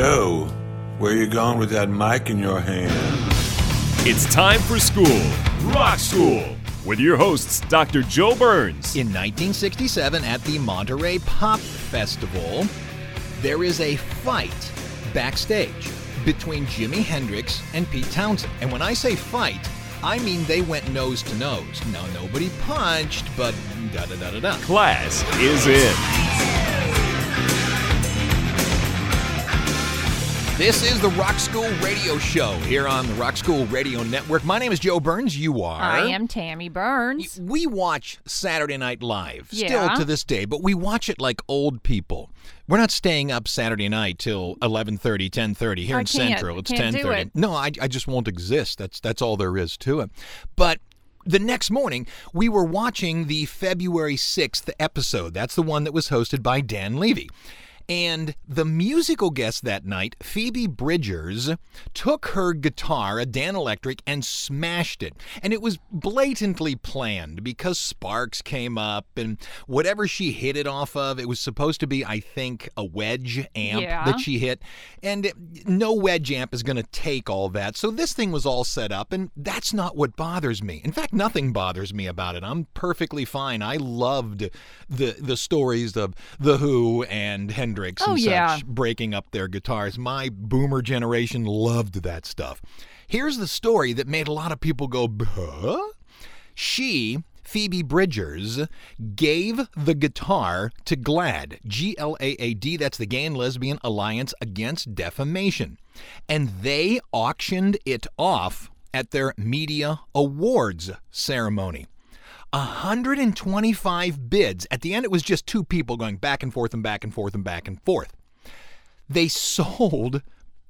Hey Joe, where you going with that mic in your hand? It's time for school, Rock School, with your hosts, Dr. Joe Burns. In 1967, at the Monterey Pop Festival, there is a fight backstage between Jimi Hendrix and Pete Townshend. And when I say fight, I mean they went nose to nose. Now, nobody punched, but da da da da da. Class is in. This is the Rock School Radio Show here on the Rock School Radio Network. My name is Joe Burns. You are. I am Tammy Burns. We watch Saturday Night Live Yeah. still to this day, but we watch it like old people. We're not staying up Saturday night till 11:30, 10:30 here I in Central. It's can't do 10:30. it. No, I, I just won't exist. That's that's all there is to it. But the next morning, we were watching the February 6th episode. That's the one that was hosted by Dan Levy. And the musical guest that night, Phoebe Bridgers, took her guitar, a Dan Electric, and smashed it. And it was blatantly planned because sparks came up and whatever she hit it off of, it was supposed to be, I think, a wedge amp Yeah. that she hit. And no wedge amp is going to take all that. So this thing was all set up, and that's not what bothers me. In fact, nothing bothers me about it. I'm perfectly fine. I loved the the stories of The Who and Hendrix Oh, and yeah. such breaking up their guitars. My boomer generation loved that stuff. Here's the story that made a lot of people go, huh? She, Phoebe Bridgers, gave the guitar to GLAAD, G L A A D, that's the Gay and Lesbian Alliance Against Defamation. And they auctioned it off at their media awards ceremony. 125 bids. At the end, it was just two people going back and forth and back and forth and back and forth. They sold,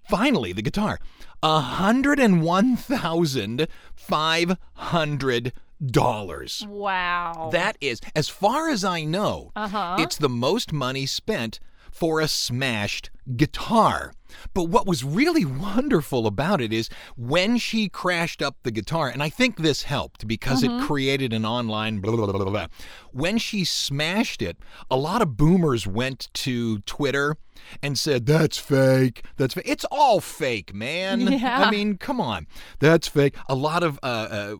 finally, the guitar, $101,500. Wow. That is, as far as I know, Uh-huh. it's the most money spent for a smashed guitar. But what was really wonderful about it is when she crashed up the guitar, and I think this helped because it created an online blah, blah, blah, blah, blah. When she smashed it, a lot of boomers went to Twitter and said, That's fake. That's fake. It's all fake, man. Yeah. I mean, come on. That's fake. A lot of uh, uh,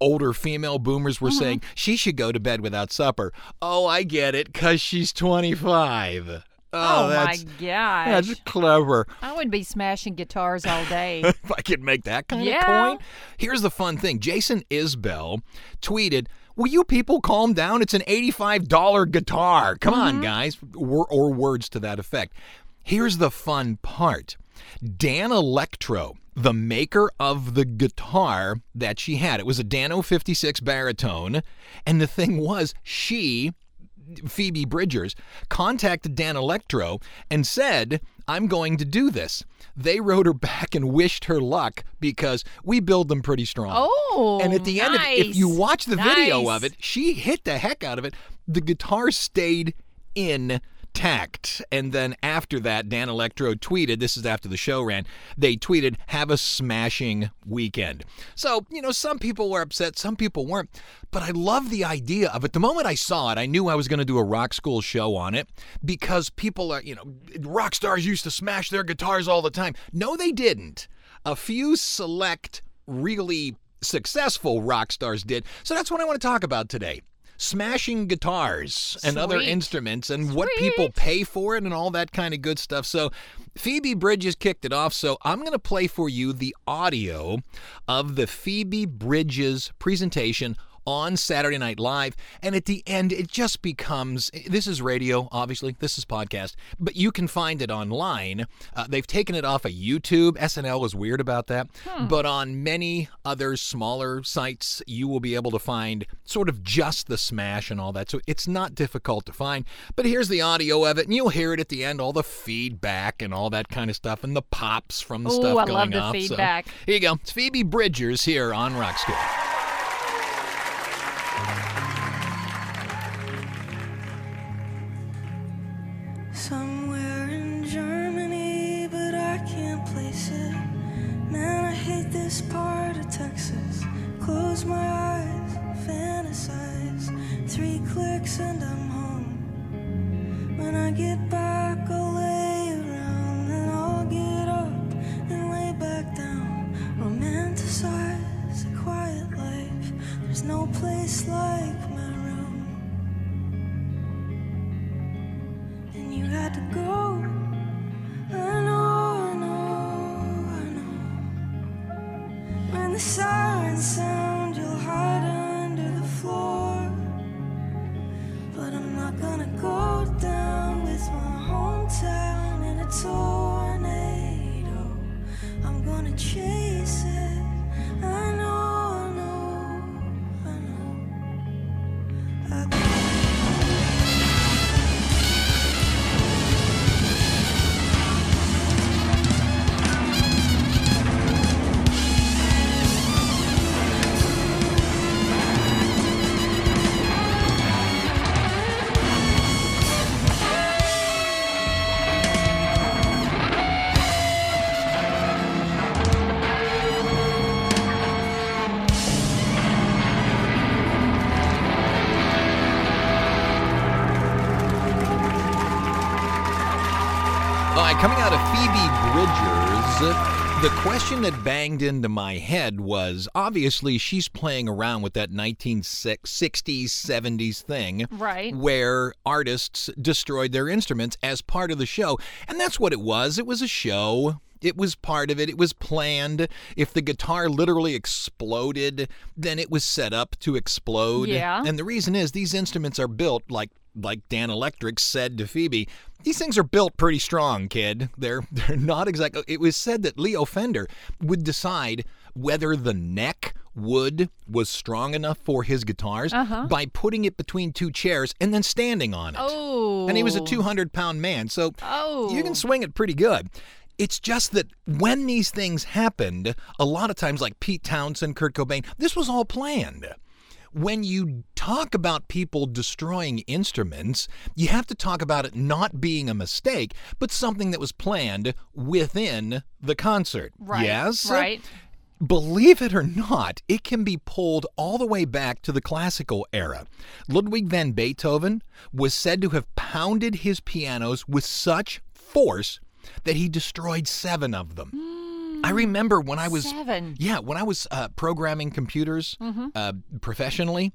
older female boomers were saying she should go to bed without supper. Oh, I get it, because she's 25. Oh, oh my gosh. that's clever. I would be smashing guitars all day. if I could make that kind Yeah. of point. Here's the fun thing Jason Isbell tweeted, Will you people calm down? It's an $85 guitar. Come on, Mm-hmm. guys. Or, or words to that effect. Here's the fun part Danelectro, the maker of the guitar that she had, it was a Dano 56 baritone. And the thing was, she Phoebe Bridgers contacted Danelectro and said, I'm going to do this. They wrote her back and wished her luck because we build them pretty strong. Oh, and at the end, of, it, if you watch the video of it, she hit the heck out of it. The guitar stayed intact. And then after that, Danelectro tweeted, this is after the show ran, they tweeted, have a smashing weekend. So, you know, some people were upset, some people weren't. But I love the idea of it. The moment I saw it, I knew I was going to do a rock school show on it because people are, you know, rock stars used to smash their guitars all the time. No, they didn't. A few select, really successful rock stars did. So that's what I want to talk about today. Smashing guitars and other instruments and what people pay for it and all that kind of good stuff. So Phoebe Bridgers kicked it off. So I'm going to play for you the audio of the Phoebe Bridgers presentation on Saturday Night Live. And at the end, it just becomes this is radio, obviously, this is podcast, but you can find it online. Uh, they've taken it off of YouTube. SNL was weird about that. But on many other smaller sites, you will be able to find sort of just the smash and all that. So it's not difficult to find. But here's the audio of it, and you'll hear it at the end, all the feedback and all that kind of stuff, and the pops from the Ooh, stuff I going love the off. So feedback. here you go. It's Phoebe Bridgers here on Rock School. Three clicks and I'm home. When I get back, I'll lay around and I'll get up and lay back down. Romanticize a quiet life. There's no place like my room. and you had to go. The question that banged into my head was obviously she's playing around with that 1960s, 70s thing. Right. Where artists destroyed their instruments as part of the show. And that's what it was. It was a show. It was part of it. It was planned. If the guitar literally exploded, then it was set up to explode. Yeah. And the reason is these instruments are built like like Dan Electric said to Phoebe, these things are built pretty strong, kid. They're they're not exactly. It was said that Leo Fender would decide whether the neck wood was strong enough for his guitars uh-huh. by putting it between two chairs and then standing on it. Oh. And he was a 200 pound man, so Oh. you can oh. swing it pretty good. It's just that when these things happened, a lot of times, like Pete Townshend, Kurt Cobain, this was all planned. When you talk about people destroying instruments, you have to talk about it not being a mistake, but something that was planned within the concert. Right. Yes? Right. Believe it or not, it can be pulled all the way back to the classical era. Ludwig van Beethoven was said to have pounded his pianos with such force that he destroyed seven of them. Hmm. I remember when I was Seven. yeah, when I was uh, programming computers uh, professionally,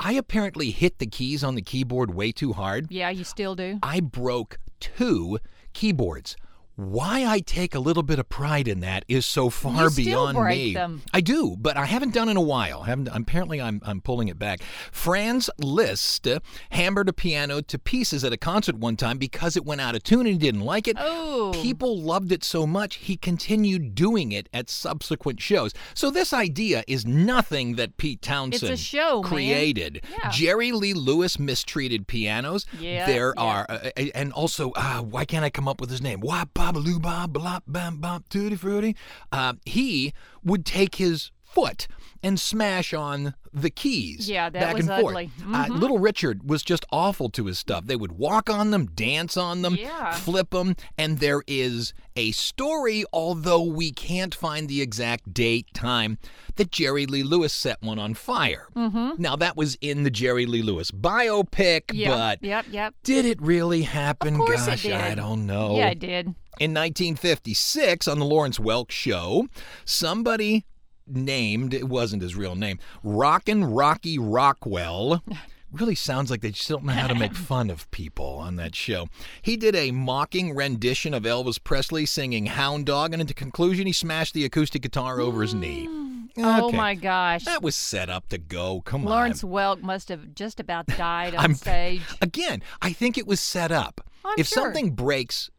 I apparently hit the keys on the keyboard way too hard. Yeah, you still do. I broke two keyboards. Why I take a little bit of pride in that is so far You still beyond break me. them. I do, but I haven't done in a while. haven't apparently I'm I'm pulling it back. Franz Liszt hammered a piano to pieces at a concert one time because it went out of tune and he didn't like it. Oh. People loved it so much he continued doing it at subsequent shows. So this idea is nothing that Pete Townshend show, man. created. Yeah. Jerry Lee Lewis mistreated pianos. Yeah, There yeah. are uh, uh, and also uh, why can't I come up with his name? Why babaloo bob blop bam bop tutti frutti. Uh, he would take his foot and smash on the keys. Yeah, that back was and forth. ugly. Uh, Mhm. Little Richard was just awful to his stuff. They would walk on them, dance on them, Yeah. flip them, and there is a story, although we can't find the exact date, time, that Jerry Lee Lewis set one on fire. Mm-hmm. Now that was in the Jerry Lee Lewis biopic, Yep. but yep. Yep. did it really happen? Of course it Gosh, I don't know. Yeah, I did. In 1956, on the Lawrence Welk show, somebody named, it wasn't his real name, Rockin' Rocky Rockwell. Really sounds like they just don't know how to make fun of people on that show. He did a mocking rendition of Elvis Presley singing Hound Dog, and at the conclusion, he smashed the acoustic guitar over his knee. Mm. Oh my gosh. That was set up to go. Come Lawrence on. Lawrence Welk must have just about died on I'm- stage. Again, I think it was set up. I'm if sure. something breaks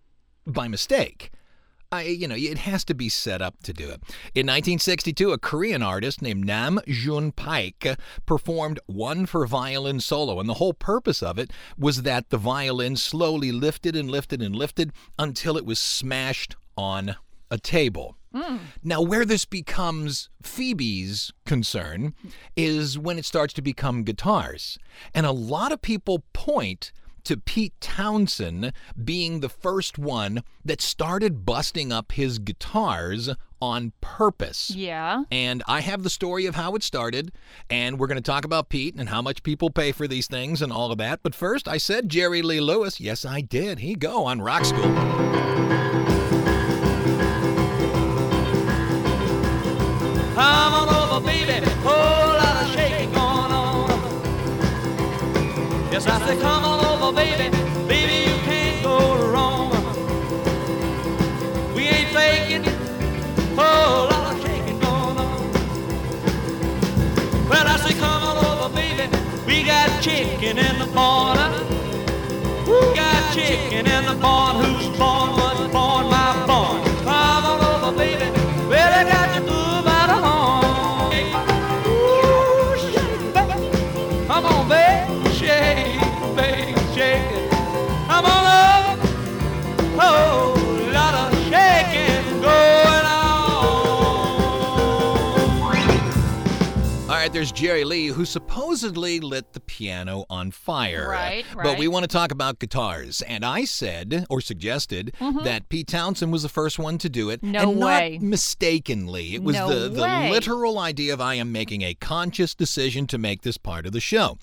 by mistake, I, you know, it has to be set up to do it. In 1962, a Korean artist named Nam June Paik performed one for violin solo, and the whole purpose of it was that the violin slowly lifted and lifted and lifted until it was smashed on a table. Hmm. Now, where this becomes Phoebe's concern is when it starts to become guitars. And a lot of people point to Pete Townshend being the first one that started busting up his guitars on purpose. Yeah. And I have the story of how it started, and we're going to talk about Pete and how much people pay for these things and all of that. But first, I said Jerry Lee Lewis. Yes, I did. He go on Rock School. Come on over, baby. Whole lot of shaking going on. Yes, I say, come on over, Oh, baby. Baby, you can't go wrong. We ain't faking. Whole lot of shaking going on. Well, I say, come on over, baby. We got chicken in the corner. We got chicken in the barn. Who's born there's Jerry Lee, who supposedly lit the piano on fire. Right, right. But we want to talk about guitars. And I said, or suggested, that Pete Townshend was the first one to do it. Mm-hmm. No and way. Not mistakenly. It was No the, the way. literal idea of I am making a conscious decision to make this part of the show.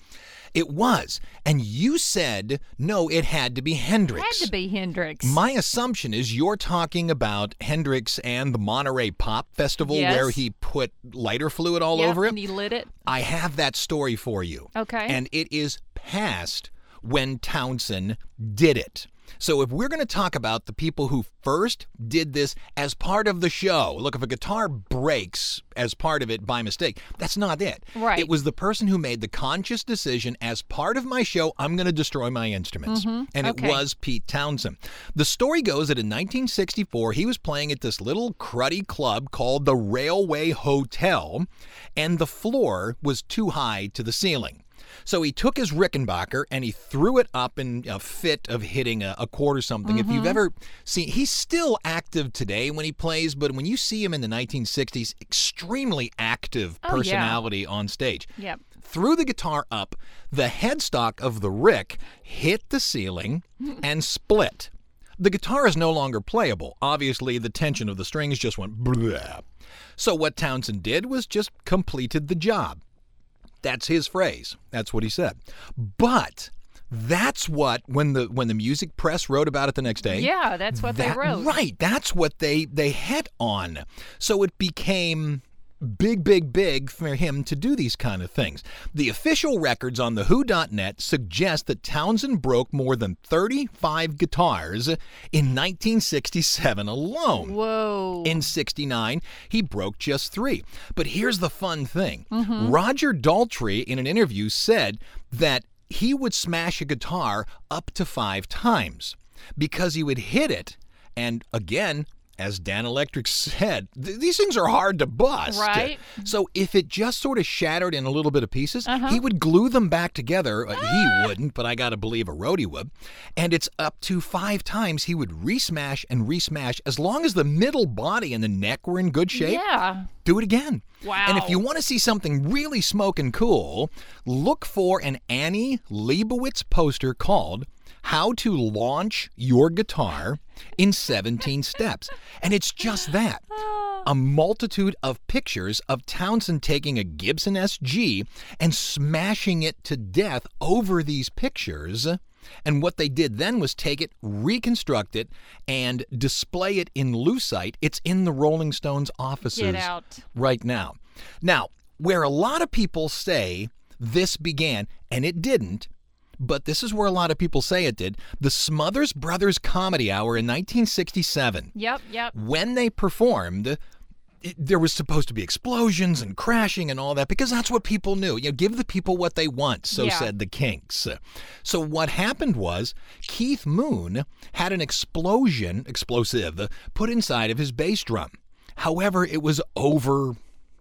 It was. And you said, no, it had to be Hendrix. Had to be Hendrix. My assumption is you're talking about Hendrix and the Monterey Pop Festival Yes. where he put lighter fluid all Yep, over it. And he lit it. I have that story for you. Okay. And it is past when Townshend did it. So if we're going to talk about the people who first did this as part of the show, look, if a guitar breaks as part of it by mistake, that's not it. Right. It was the person who made the conscious decision as part of my show, I'm going to destroy my instruments. And it Mm-hmm. Okay. was Pete Townshend. The story goes that in 1964, he was playing at this little cruddy club called the Railway Hotel, and the floor was too high to the ceiling. So he took his Rickenbacker and he threw it up in a fit of hitting a, a or something. If you've Mm-hmm. ever seen, he's still active today when he plays, but when you see him in the 1960s, extremely active Oh, yeah. personality on stage Yep. threw the guitar up. The headstock of the Rick hit the ceiling and split. The guitar is no longer playable. Obviously, the tension of the strings just went blah. So, what Townshend did was just completed the job. That's his phrase. That's what he said. But that's what when the when the music press wrote about it the next day. Yeah, that's what that- they wrote. Right. That's what they they hit on. So it became big, big, big for him to do these kind of things. The official records on the Who.net suggest that Townshend broke more than 35 guitars in 1967 alone. Whoa. In 69, he broke just three. But here's the fun thing Mm-hmm. Roger Daltrey, in an interview, said that he would smash a guitar up to five times because he would hit it. And again, as Dan Electric said, th- these things are hard to bust. Right. So if it just sort of shattered in a little bit of pieces, he would glue them back together. Uh, He wouldn't, but I got to believe a roadie would. And it's up to five times he would resmash and resmash as long as the middle body and the neck were in good shape yeah. do it again. Wow. And if you want to see something really smoking cool, look for an Annie Leibovitz poster called How to Launch Your Guitar in 17 Steps. And it's just that. A multitude of pictures of Townshend taking a Gibson SG and smashing it to death over these pictures. And what they did then was take it, reconstruct it, and display it in lucite. It's in the Rolling Stones offices right now. Now, where a lot of people say this began, and it didn't, but this is where a lot of people say it did, the Smothers Brothers Comedy Hour in 1967. Yep, yep. When they performed, it, there was supposed to be explosions and crashing and all that because that's what people knew. You know, give the people what they want, so Yeah. said the Kinks. So what happened was Keith Moon had an explosion, explosive, put inside of his bass drum. However, it was over.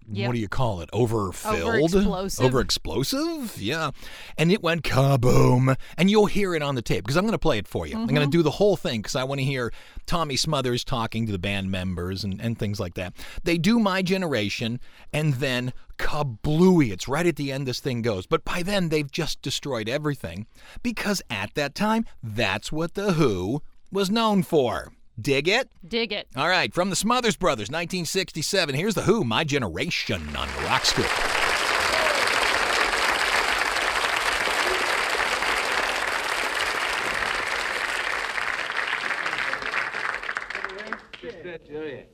Yep. What do you call it? Overfilled? Overexplosive. Over explosive? Yeah. And it went kaboom. And you'll hear it on the tape because I'm going to play it for you. I'm going to mm-hmm. do the whole thing because I want to hear Tommy Smothers talking to the band members and, and things like that. They do My Generation and then kablooey. It's right at the end this thing goes. But by then, they've just destroyed everything because at that time, that's what The Who was known for. Dig it? Dig it. All right, from the Smothers Brothers, 1967. Here's The Who, My Generation on the Rock School.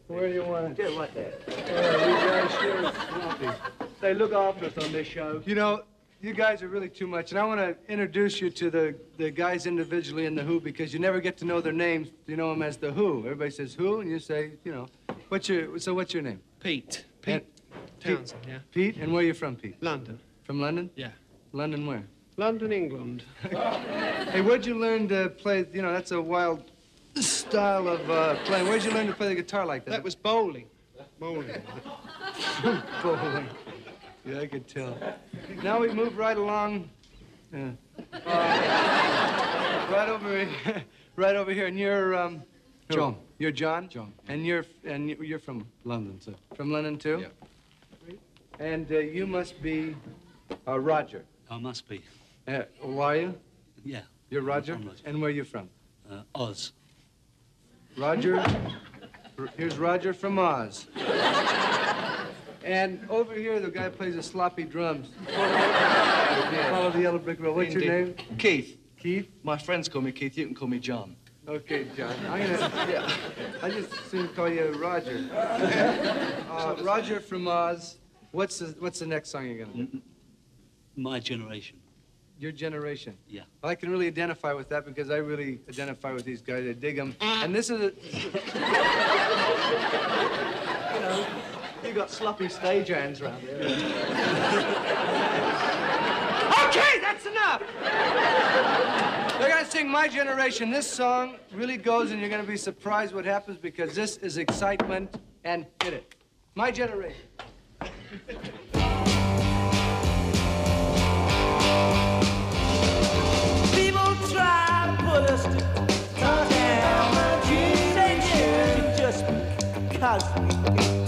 Where do you want to? Get right there. you guys sure. They look after us on this show. You know, you guys are really too much, and I want to introduce you to the, the guys individually in the Who because you never get to know their names. You know them as the Who. Everybody says Who, and you say, you know, what's your so what's your name? Pete. And- Pete Townshend, yeah. Pete, and where are you from, Pete? London. From London? Yeah. London where? London, England. Hey, where'd you learn to play? You know, that's a wild style of uh, playing. Where'd you learn to play the guitar like that? That was bowling. Bowling. bowling. Yeah, I could tell. Now we move right along. Yeah. Uh, right over, here- right over here, and you're um, John. You're John. John. And you're and you- you're from London, too. From London too. Yeah. And uh, you must be uh, Roger. I must be. Uh, who are you? Yeah. You're Roger. from Roger. And where are you from? Uh, Oz. Roger. R- Here's Roger from Oz. And over here, the guy plays the sloppy drums. Follow the yellow brick road. What's your name? Keith. Keith. My friends call me Keith. You can call me John. Okay, John. I'm gonna. Yeah. I just soon call you Roger. Uh, Roger from Oz. What's the What's the next song you're gonna do? My generation. Your generation. Yeah. Well, I can really identify with that because I really identify with these guys. I dig them. And this is a. you know, you got sloppy stage hands around there. okay, that's enough. They're gonna sing My Generation. This song really goes, and you're gonna be surprised what happens because this is excitement. And hit it. My Generation. People try to put us down. They do just because we talking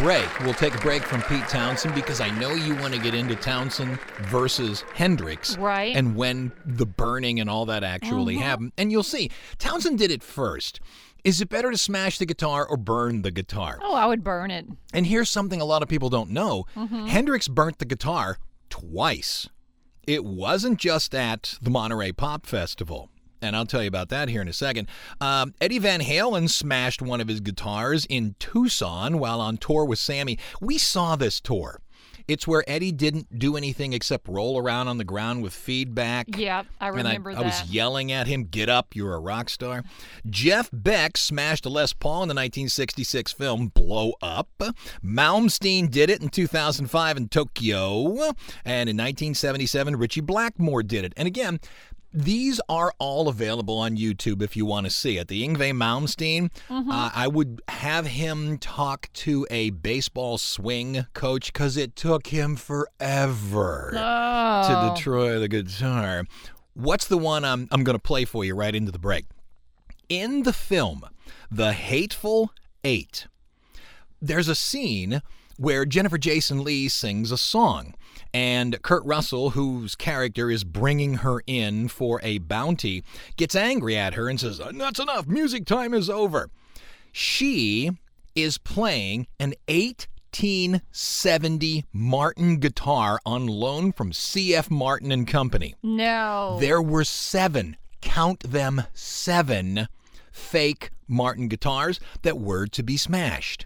break, we'll take a break from Pete Townshend because I know you want to get into Townshend versus Hendrix. Right. And when the burning and all that actually mm-hmm. happened. And you'll see, Townshend did it first. Is it better to smash the guitar or burn the guitar? Oh, I would burn it. And here's something a lot of people don't know mm-hmm. Hendrix burnt the guitar twice. It wasn't just at the Monterey Pop Festival. And I'll tell you about that here in a second. Um, Eddie Van Halen smashed one of his guitars in Tucson while on tour with Sammy. We saw this tour. It's where Eddie didn't do anything except roll around on the ground with feedback. Yep, I And remember I, that. I was yelling at him, "Get up! You're a rock star." Jeff Beck smashed a Les Paul in the 1966 film Blow Up. Malmsteen did it in 2005 in Tokyo, and in 1977 Ritchie Blackmore did it. And again. These are all available on YouTube if you want to see it. The Yngwie Malmsteen, uh, I would have him talk to a baseball swing coach because it took him forever Oh. to Detroit the guitar. What's the one I'm, I'm going to play for you right into the break? In the film, The Hateful Eight, there's a scene where Jennifer Jason Lee sings a song. And Kurt Russell, whose character is bringing her in for a bounty, gets angry at her and says, That's enough. Music time is over. She is playing an eight 1870 Martin guitar on loan from CF Martin and Company. No. There were seven, count them seven, fake Martin guitars that were to be smashed.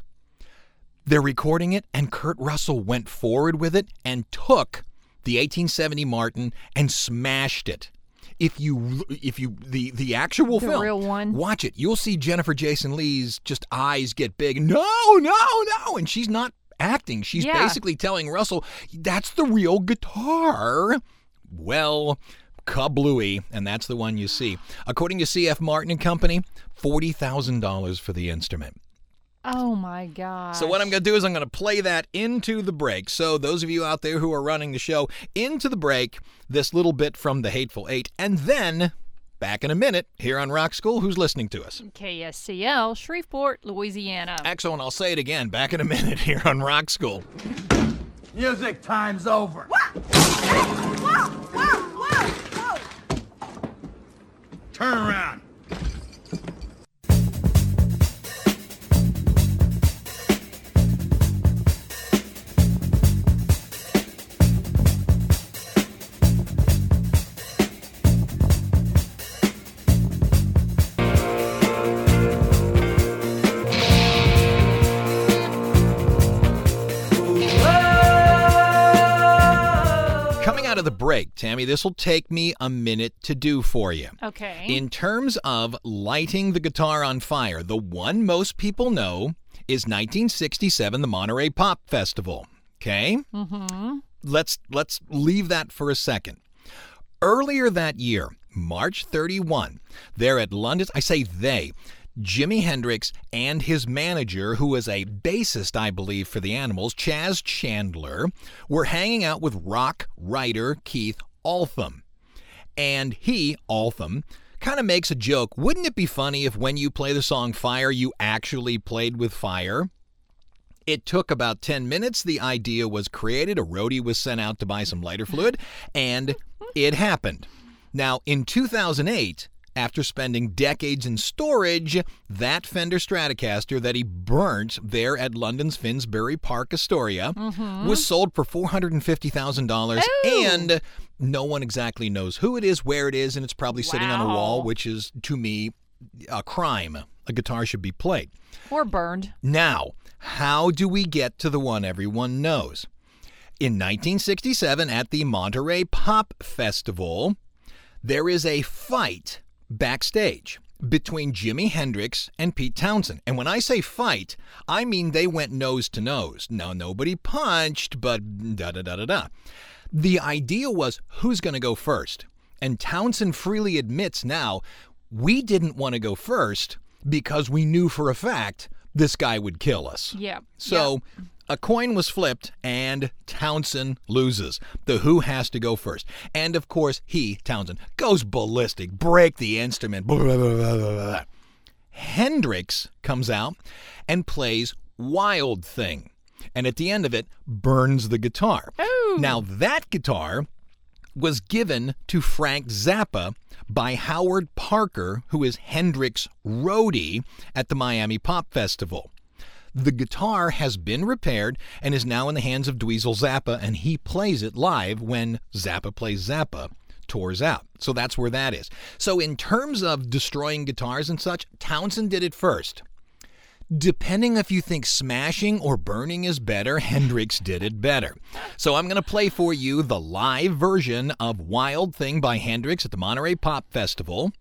They're recording it, and Kurt Russell went forward with it and took the 1870 Martin and smashed it. If you, if you, the the actual The film, real one? watch it. You'll see Jennifer Jason Lee's just eyes get big. No, no, no, and she's not acting. She's Yeah. basically telling Russell, "That's the real guitar." Well, kablooey, and that's the one you see. According to CF Martin and Company, forty thousand dollars for the instrument. Oh my god. So what I'm going to do is I'm going to play that into the break. So those of you out there who are running the show into the break, this little bit from the Hateful Eight, and then back in a minute here on Rock School. Who's listening to us? KSCL, Shreveport, Louisiana. Excellent. I'll say it again. Back in a minute here on Rock School. Music time's over. Turn around. Of the break, Tammy, this will take me a minute to do for you. Okay. In terms of lighting the guitar on fire, the one most people know is 1967, the Monterey Pop Festival. Okay? mm-hmm. Let's let's leave that for a second. Earlier that year, March 31, there at London, I say they, Jimi Hendrix and his manager, who was a bassist, I believe, for the Animals, Chas Chandler, were hanging out with rock writer Keith Altham. And he, Altham, kind of makes a joke. Wouldn't it be funny if when you play the song Fire, you actually played with fire? It took about 10 minutes. The idea was created. A roadie was sent out to buy some lighter fluid, and it happened. Now, in 2008, after spending decades in storage, that Fender Stratocaster that he burnt there at London's Finsbury Park Astoria mm-hmm. was sold for $450,000, and no one exactly knows who it is, where it is, and it's probably sitting on a wall, which is, to me, a crime. A guitar should be played. Or burned. Now, how do we get to the one everyone knows? In 1967, at the Monterey Pop Festival, there is a fight backstage between Jimi Hendrix and Pete Townshend. And when I say fight, I mean they went nose to nose. Now, nobody punched, but da da da da da. The idea was who's going to go first? And Townshend freely admits now we didn't want to go first because we knew for a fact this guy would kill us. Yeah. So a coin was flipped and Townshend loses. The Who has to go first. And of course, he, Townshend, goes ballistic, break the instrument. blah, blah, blah, blah, blah, blah. Hendrix comes out and plays Wild Thing. And at the end of it, burns the guitar. Oh. Now, that guitar was given to Frank Zappa by Howard Parker, who is Hendrix' roadie at the Miami Pop Festival. The guitar has been repaired and is now in the hands of Dweezil Zappa, and he plays it live when Zappa plays Zappa tours out. So that's where that is. So, in terms of destroying guitars and such, Townshend did it first. Depending if you think smashing or burning is better, Hendrix did it better. So I'm going to play for you the live version of Wild Thing by Hendrix at the Monterey Pop Festival.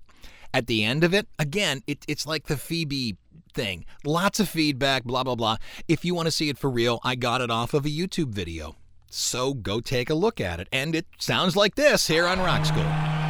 At the end of it, again, it, it's like the Phoebe thing. Lots of feedback, blah, blah, blah. If you want to see it for real, I got it off of a YouTube video. So go take a look at it. And it sounds like this here on Rock School.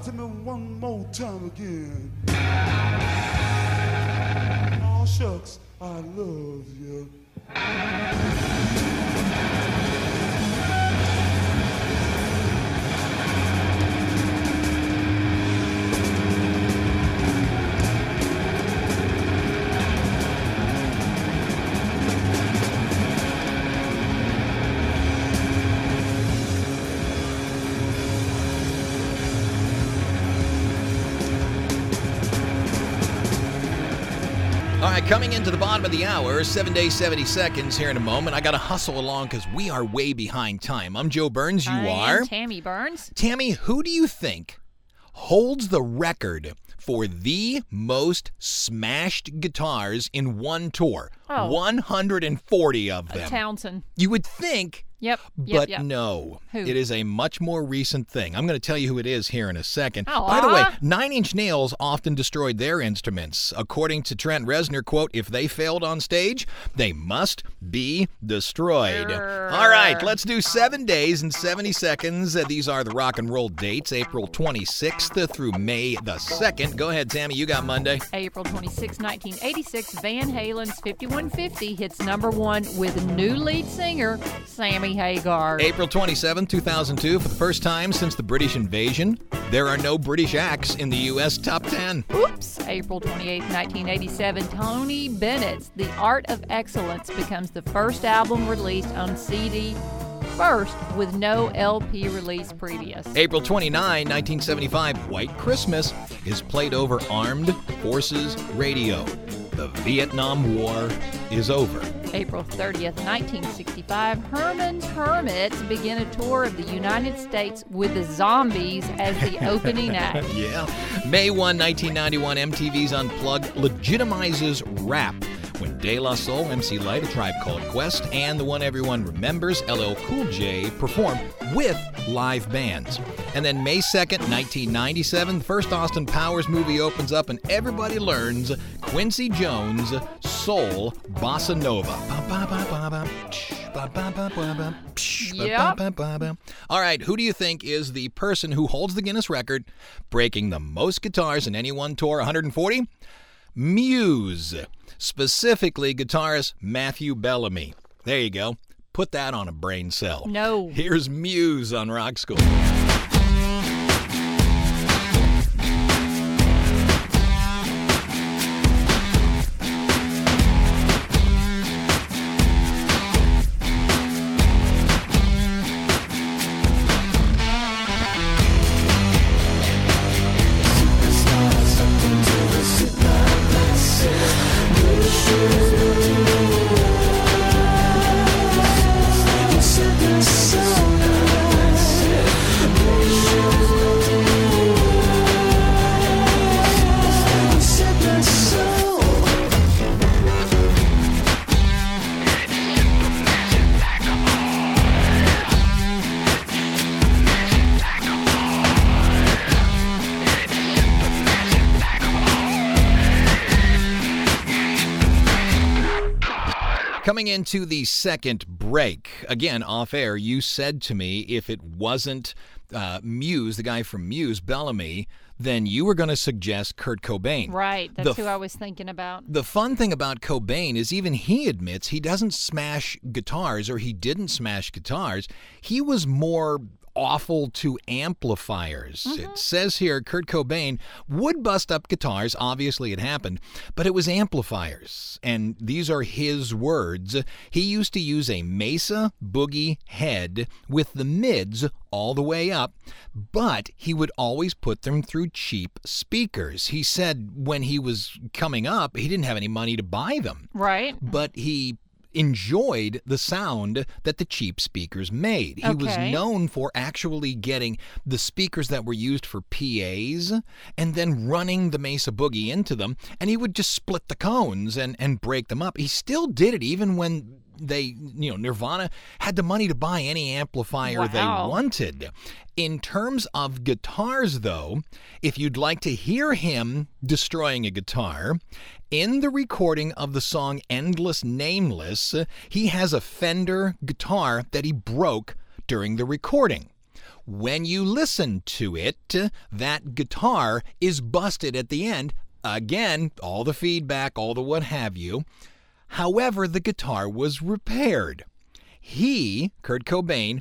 It to me one more time again. Oh, shucks, I love you. Coming into the bottom of the hour, seven days, 70 seconds here in a moment. I got to hustle along because we are way behind time. I'm Joe Burns. You I are. am Tammy Burns. Tammy, who do you think holds the record for the most smashed guitars in one tour? Oh. 140 of them. Townshend. You would think, Yep. Yep. but yep. no. Who? It is a much more recent thing. I'm going to tell you who it is here in a second. Oh, By the way. Nine Inch Nails often destroyed their instruments. According to Trent Reznor, quote, if they failed on stage, they must be destroyed. All right, let's do seven days and 70 seconds. Uh, These are the rock and roll dates, April 26th through May the 2nd. Go ahead, Tammy, you got Monday. April 26, 1986, Van Halen's 5150 hits number one with new lead singer Sammy Hagar. April 27, 2002, for the first time since the British invasion, there are no British acts in the U.S. top 10. Oops. April 28, 1987, Tony Bennett's The Art of Excellence becomes the first album released on CD first with no LP release previous. April 29, 1975, White Christmas is played over Armed Forces Radio. The Vietnam War is over. April 30th, 1965, Herman's Hermits begin a tour of the United States with the Zombies as the opening act. Yeah. May 1, 1991, MTV's Unplugged legitimizes rap when De La Soul, MC Lyte, A Tribe Called Quest, and the one everyone remembers, LL Cool J, perform with live bands. And then May 2nd, 1997, the first Austin Powers movie opens up and everybody learns Quincy Jones' Soul Bossa Nova. Yep. All right, who do you think is the person who holds the Guinness record breaking the most guitars in any one tour? 140? Muse, specifically guitarist Matthew Bellamy. There you go. Put that on a brain cell. No. Here's Muse on Rock School. Coming into the second break, again off air, you said to me if it wasn't uh, Muse, the guy from Muse, Bellamy, then you were going to suggest Kurt Cobain. Right, that's The who I was thinking about. The fun thing about Cobain is even he admits he doesn't smash guitars or he didn't smash guitars. He was more awful to amplifiers. It mm-hmm. says here Kurt Cobain would bust up guitars, obviously it happened, but it was amplifiers. And these are his words. He used to use a Mesa Boogie head with the mids all the way up, but he would always put them through cheap speakers. He said when he was coming up, he didn't have any money to buy them Right? but he enjoyed the sound that the cheap speakers made. He was known for actually getting the speakers that were used for PAs and then running the Mesa Boogie into them, and he would just split the cones and, and break them up. He still did it even when they, you know, Nirvana had the money to buy any amplifier they wanted. In terms of guitars, though, if you'd like to hear him destroying a guitar, in the recording of the song Endless Nameless, he has a Fender guitar that he broke during the recording. When you listen to it, that guitar is busted at the end. Again, all the feedback, all the what have you. However, the guitar was repaired. He, Kurt Cobain,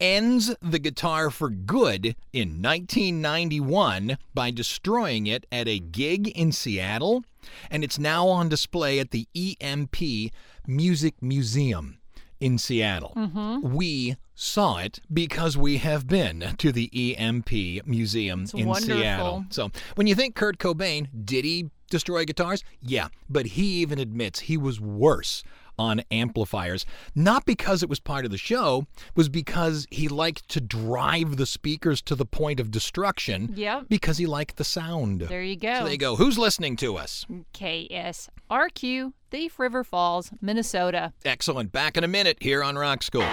ends the guitar for good in 1991 by destroying it at a gig in Seattle, and it's now on display at the EMP Music Museum in Seattle. Mm-hmm. We saw it because we have been to the EMP Museum in wonderful. Seattle. So when you think Kurt Cobain, did he destroy guitars? Yeah, but he even admits he was worse on amplifiers. Not because it was part of the show, was because he liked to drive the speakers to the point of destruction. Yep. Because he liked the sound. There you go. So there you go. Who's listening to us? KSRQ, Thief River Falls, Minnesota. Excellent. Back in a minute here on Rock School.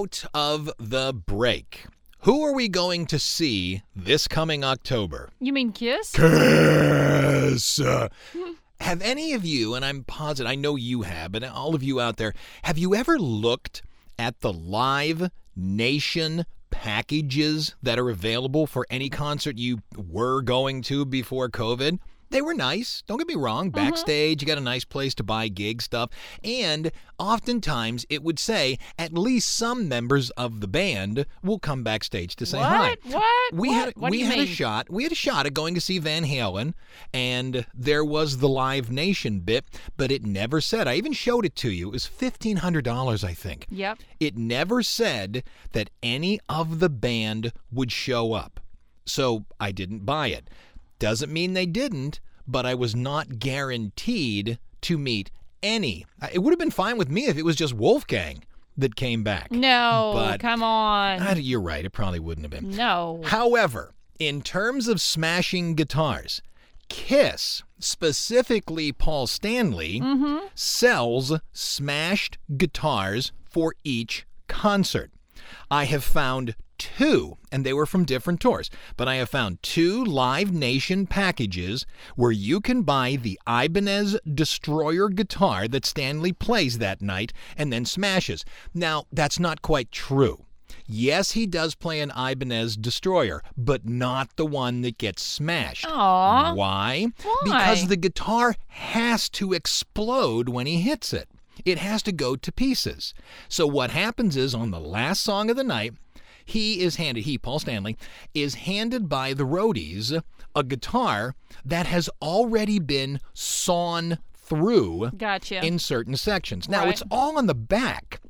Out of the break. Who are we going to see this coming October? You mean Kiss? Kiss. have any of you, and I'm positive, I know you have, but all of you out there, have you ever looked at the Live Nation packages that are available for any concert you were going to before COVID? They were nice. Don't get me wrong. Mm-hmm. Backstage, you got a nice place to buy gig stuff. And oftentimes it would say at least some members of the band will come backstage to say hi. What? What? We What? had What we had a shot. We had a shot at going to see Van Halen, and there was the Live Nation bit, but it never said. I even showed it to you. It was fifteen hundred dollars, I think. Yep. It never said that any of the band would show up. So I didn't buy it. Doesn't mean they didn't, but I was not guaranteed to meet any. It would have been fine with me if it was just Wolfgang that came back. No, But- come on. Ah, You're right. It probably wouldn't have been. no. However, in terms of smashing guitars, Kiss, specifically Paul Stanley, sells smashed guitars for each concert. I have found two, and they were from different tours, but I have found two Live Nation packages where you can buy the Ibanez Destroyer guitar that Stanley plays that night and then smashes. Now, that's not quite true. Yes, he does play an Ibanez Destroyer, but not the one that gets smashed. Aw. Why? Why? Because the guitar has to explode when he hits it. It has to go to pieces. So what happens is on the last song of the night, he is handed, he, Paul Stanley, is handed by the roadies a guitar that has already been sawn through Gotcha. in certain sections. Now, Right. it's all on the back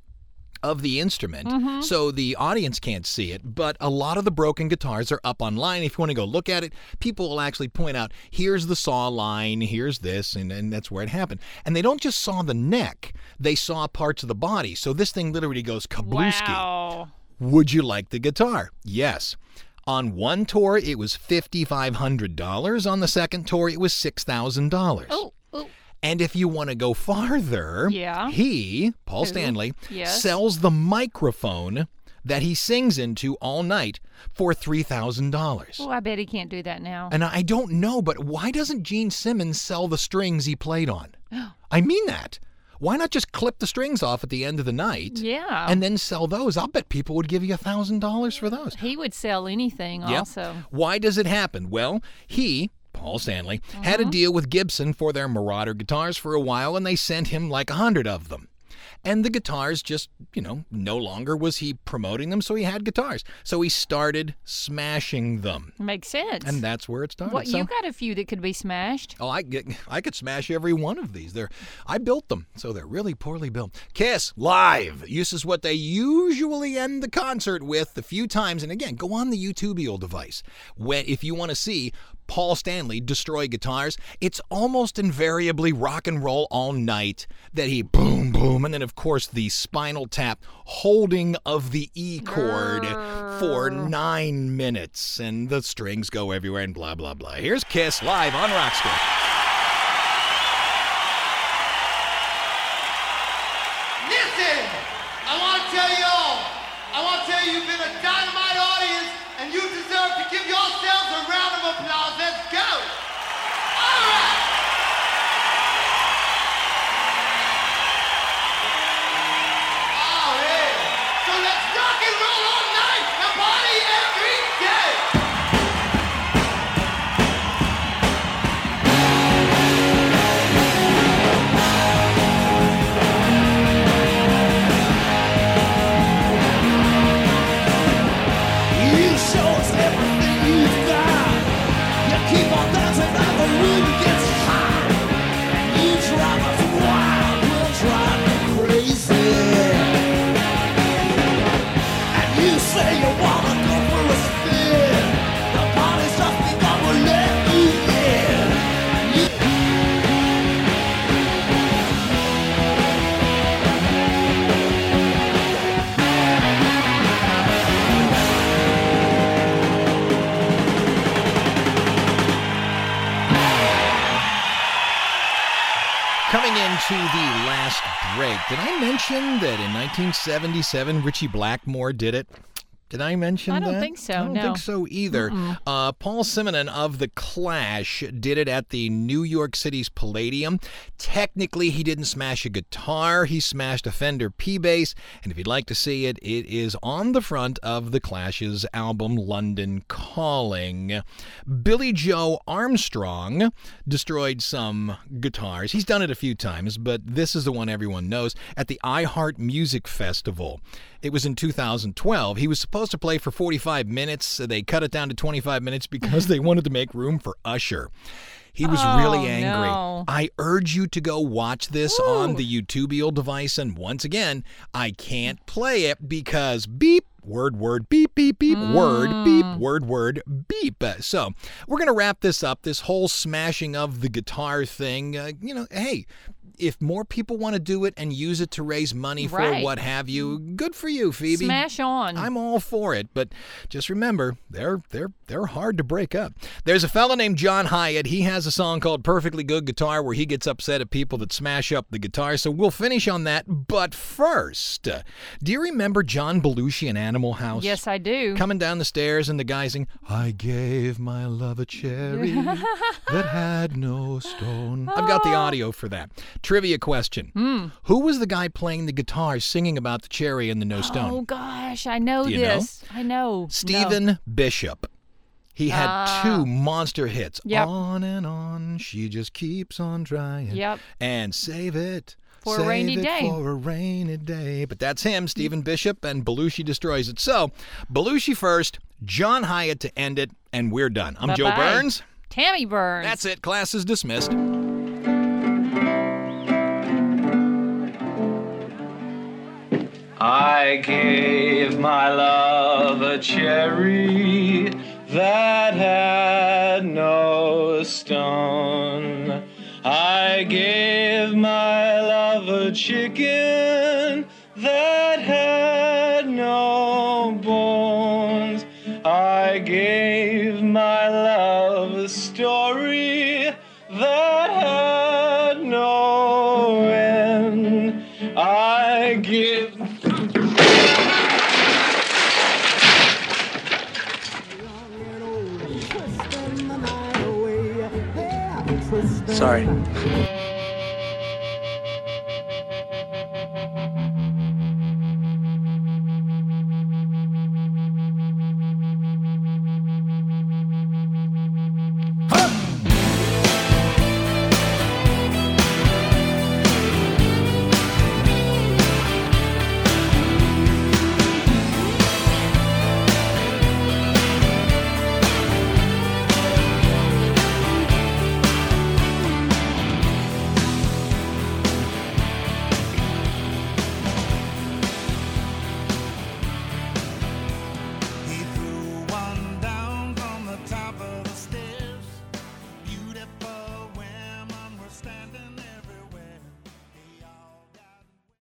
of the instrument, Mm-hmm. so the audience can't see it, but a lot of the broken guitars are up online. If you want to go look at it, people will actually point out here's the saw line, here's this, and, and that's where it happened. And they don't just saw the neck, they saw parts of the body. So this thing literally goes kablooski. wow. Would you like the guitar? Yes. On one tour, it was $5,500. On the second tour, it was $6,000. Oh, oh. And if you want to go farther, Yeah. he, Paul Who? Stanley, Yes. sells the microphone that he sings into all night for $3,000. Oh, I bet he can't do that now. And I don't know, but why doesn't Gene Simmons sell the strings he played on? I mean that. Why not just clip the strings off at the end of the night yeah. and then sell those? I'll bet people would give you $1,000 for those. he would sell anything also. Why does it happen? Well, he, Paul Stanley, had a uh-huh. deal with Gibson for their Marauder guitars for a while, and they sent him like a hundred of them. And the guitars just, you know, no longer was he promoting them, so he had guitars. So he started smashing them. Makes sense. And that's where it started. what so, you got a few that could be smashed. Oh, I get, I could smash every one of these. They're, I built them, so they're really poorly built. Kiss live. This is what they usually end the concert with a few times. And again, go on the YouTubeal device when if you want to see Paul Stanley destroy guitars, it's almost invariably rock and roll all night that he boom, boom, and then, of course, the spinal tap holding of the E chord for nine minutes, and the strings go everywhere and blah, blah, blah. Here's Kiss live on Rock break, did I mention that in 1977 Ritchie Blackmore did it? Did I mention I don't that? think so, No. I don't no. think so either. Uh, Paul Simonon of The Clash did it at the New York City's Palladium. Technically, he didn't smash a guitar, he smashed a Fender P bass. And if you'd like to see it, it is on the front of The Clash's album London Calling. Billie Joe Armstrong destroyed some guitars. He's done it a few times, but this is the one everyone knows at the iHeart Music Festival. It was in 2012. He was supposed to play for 45 minutes. so They cut it down to 25 minutes because they wanted to make room for Usher. He was Oh, really angry. no. I urge you to go watch this on the YouTubeal device. And once again, I can't play it because beep, word, word, beep, beep, beep, word, beep, word, word, beep. So we're going to wrap this up. This whole smashing of the guitar thing. Uh, you know, hey, if more people want to do it and use it to raise money for Right. what have you, good for you, Phoebe. Smash on. I'm all for it, but just remember, they're they're they're hard to break up. There's a fella named John Hiatt. He has a song called Perfectly Good Guitar where he gets upset at people that smash up the guitar. So we'll finish on that. But first, uh, do you remember John Belushi in Animal House? Yes, I do. Coming down the stairs and the guy saying, I gave my love a cherry that had no stone. I've got the audio for that. Trivia question. Hmm. Who was the guy playing the guitar singing about the cherry and the no stone? Oh gosh, I know Do you know? this. I know. No. Stephen Bishop. He had Ah. two monster hits. Yep. On and on, she just keeps on trying. Yep. And save it. For a rainy it day. For a rainy day. But that's him, Stephen Bishop, and Belushi destroys it. So, Belushi first, John Hiatt to end it, and we're done. I'm Joe Bye-bye. Burns. Tammy Burns. That's it. Class is dismissed. I gave my love a cherry that had no stone. I gave my love a chicken that had Sorry.